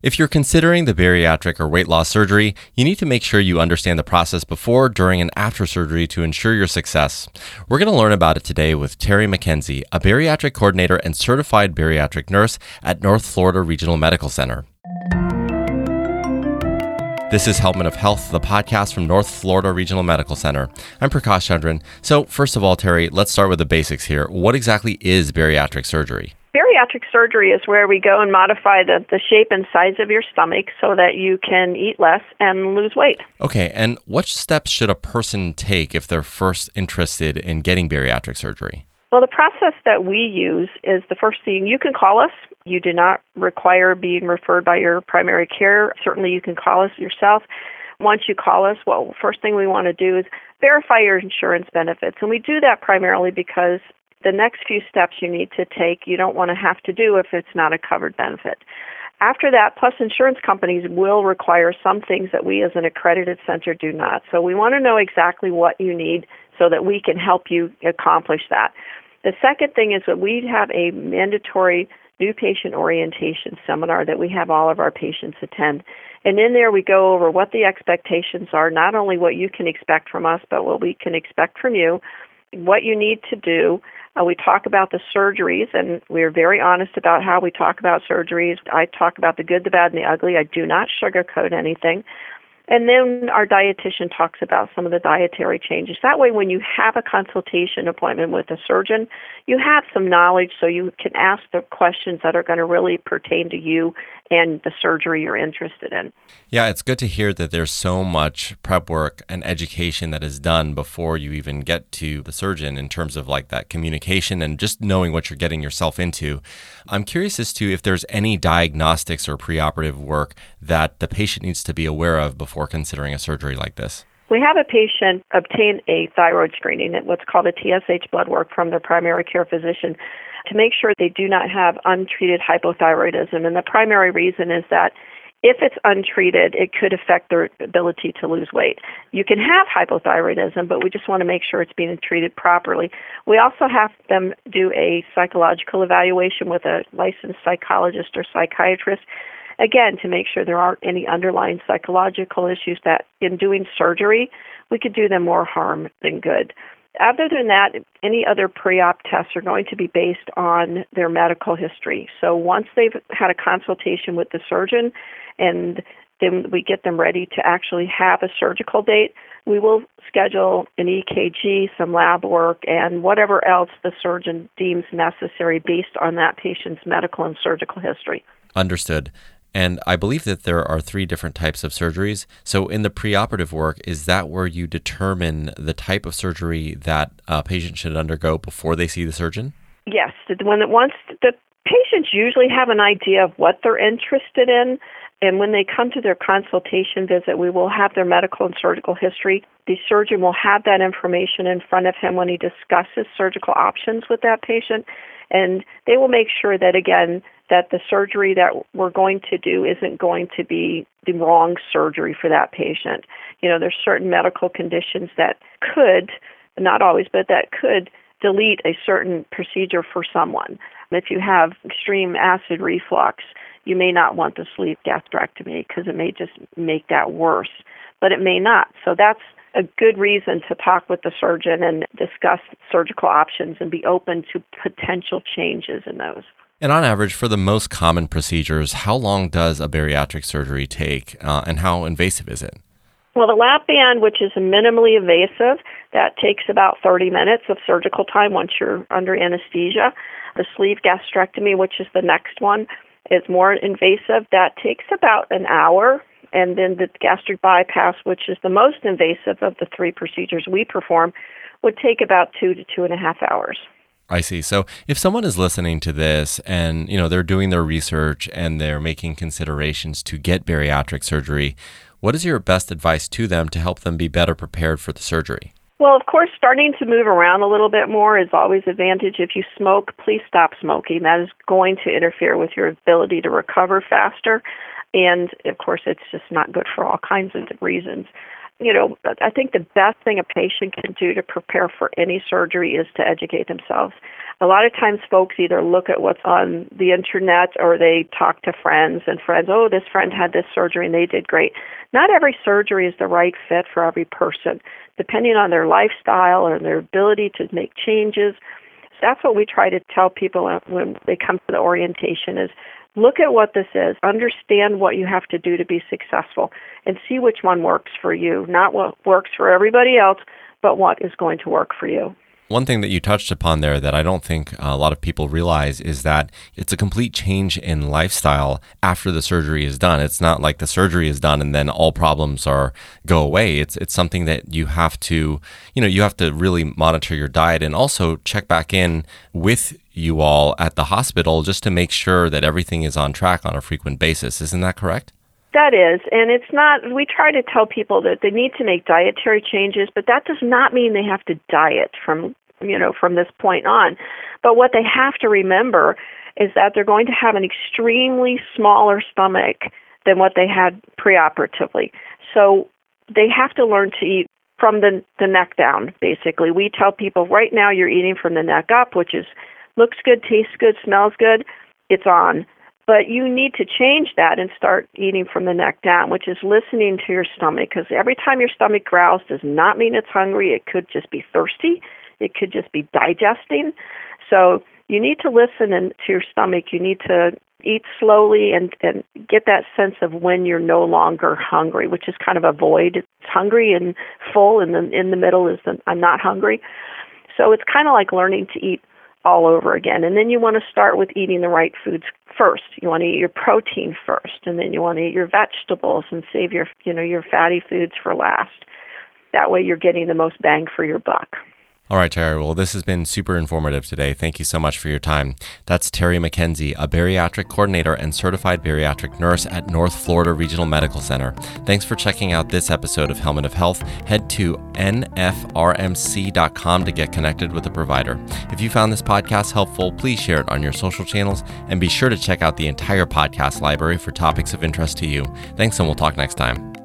If you're considering the bariatric or weight loss surgery, you need to make sure you understand the process before, during, and after surgery to ensure your success. We're going to learn about it today with Terry McKenzie, a bariatric coordinator and certified bariatric nurse at North Florida Regional Medical Center. This is Helpment of Health, the podcast from North Florida Regional Medical Center. I'm Prakash Chandran. So, first of all, Terry, let's start with the basics here. What exactly is bariatric surgery? Bariatric surgery is where we go and modify the, the shape and size of your stomach so that you can eat less and lose weight. Okay, and what steps should a person take if they're first interested in getting bariatric surgery? Well, the process that we use is the first thing you can call us. You do not require being referred by your primary care. Certainly, you can call us yourself. Once you call us, well, first thing we want to do is verify your insurance benefits. And we do that primarily because the next few steps you need to take, you don't want to have to do if it's not a covered benefit. After that, plus insurance companies will require some things that we as an accredited center do not. So we want to know exactly what you need so that we can help you accomplish that. The second thing is that we have a mandatory new patient orientation seminar that we have all of our patients attend. And in there, we go over what the expectations are, not only what you can expect from us, but what we can expect from you, what you need to do, uh, we talk about the surgeries, and we're very honest about how we talk about surgeries. I talk about the good, the bad, and the ugly. I do not sugarcoat anything. And then our dietitian talks about some of the dietary changes. That way, when you have a consultation appointment with a surgeon, you have some knowledge so you can ask the questions that are going to really pertain to you and the surgery you're interested in. Yeah, it's good to hear that there's so much prep work and education that is done before you even get to the surgeon in terms of like that communication and just knowing what you're getting yourself into. I'm curious as to if there's any diagnostics or preoperative work that the patient needs to be aware of before considering a surgery like this. We have a patient obtain a thyroid screening, what's called a TSH blood work from their primary care physician to make sure they do not have untreated hypothyroidism. And the primary reason is that if it's untreated, it could affect their ability to lose weight. You can have hypothyroidism, but we just want to make sure it's being treated properly. We also have them do a psychological evaluation with a licensed psychologist or psychiatrist, again, to make sure there aren't any underlying psychological issues that in doing surgery, we could do them more harm than good. Other than that, any other pre op tests are going to be based on their medical history. So once they've had a consultation with the surgeon and then we get them ready to actually have a surgical date, we will schedule an EKG, some lab work, and whatever else the surgeon deems necessary based on that patient's medical and surgical history. Understood. And I believe that there are three different types of surgeries. So, in the preoperative work, is that where you determine the type of surgery that a patient should undergo before they see the surgeon? Yes. the one that once the patients usually have an idea of what they're interested in, and when they come to their consultation visit, we will have their medical and surgical history. The surgeon will have that information in front of him when he discusses surgical options with that patient, and they will make sure that, again, that the surgery that we're going to do isn't going to be the wrong surgery for that patient. You know, there's certain medical conditions that could, not always, but that could delete a certain procedure for someone. If you have extreme acid reflux, you may not want the sleeve gastrectomy because it may just make that worse, but it may not. So that's a good reason to talk with the surgeon and discuss surgical options and be open to potential changes in those. And on average, for the most common procedures, how long does a bariatric surgery take uh, and how invasive is it? Well, the lap band, which is minimally invasive, that takes about 30 minutes of surgical time once you're under anesthesia. The sleeve gastrectomy, which is the next one, is more invasive. That takes about an hour. And then the gastric bypass, which is the most invasive of the three procedures we perform, would take about two to two and a half hours. I see. So if someone is listening to this and, you know, they're doing their research and they're making considerations to get bariatric surgery, what is your best advice to them to help them be better prepared for the surgery? Well, of course, starting to move around a little bit more is always advantage. If you smoke, please stop smoking. That is going to interfere with your ability to recover faster. And of course, it's just not good for all kinds of reasons. You know, I think the best thing a patient can do to prepare for any surgery is to educate themselves. A lot of times folks either look at what's on the internet or they talk to friends and friends, oh, this friend had this surgery and they did great. Not every surgery is the right fit for every person, depending on their lifestyle or their ability to make changes. So that's what we try to tell people when they come to the orientation is look at what this is, understand what you have to do to be successful, and see which one works for you. Not what works for everybody else, but what is going to work for you. One thing that you touched upon there that I don't think a lot of people realize is that it's a complete change in lifestyle after the surgery is done. It's not like the surgery is done and then all problems are go away. It's it's something that you have to, you know, you have to really monitor your diet and also check back in with you all at the hospital just to make sure that everything is on track on a frequent basis. Isn't that correct? That is, and it's not, we try to tell people that they need to make dietary changes, but that does not mean they have to diet from, you know, from this point on. But what they have to remember is that they're going to have an extremely smaller stomach than what they had preoperatively. So they have to learn to eat from the, the neck down, basically. We tell people right now you're eating from the neck up, which is looks good, tastes good, smells good, it's on. But you need to change that and start eating from the neck down, which is listening to your stomach. Because every time your stomach growls does not mean it's hungry. It could just be thirsty. It could just be digesting. So you need to listen in, to your stomach. You need to eat slowly and, and get that sense of when you're no longer hungry, which is kind of a void. It's hungry and full, and then in the middle is the I'm not hungry. So it's kind of like learning to eat all over again. And then you want to start with eating the right foods first. You want to eat your protein first, and then you want to eat your vegetables and save your, you know, your fatty foods for last. That way you're getting the most bang for your buck. All right, Terry. Well, this has been super informative today. Thank you so much for your time. That's Terry McKenzie, a bariatric coordinator and certified bariatric nurse at North Florida Regional Medical Center. Thanks for checking out this episode of Helmet of Health. Head to nfrmc.com to get connected with a provider. If you found this podcast helpful, please share it on your social channels and be sure to check out the entire podcast library for topics of interest to you. Thanks, and we'll talk next time.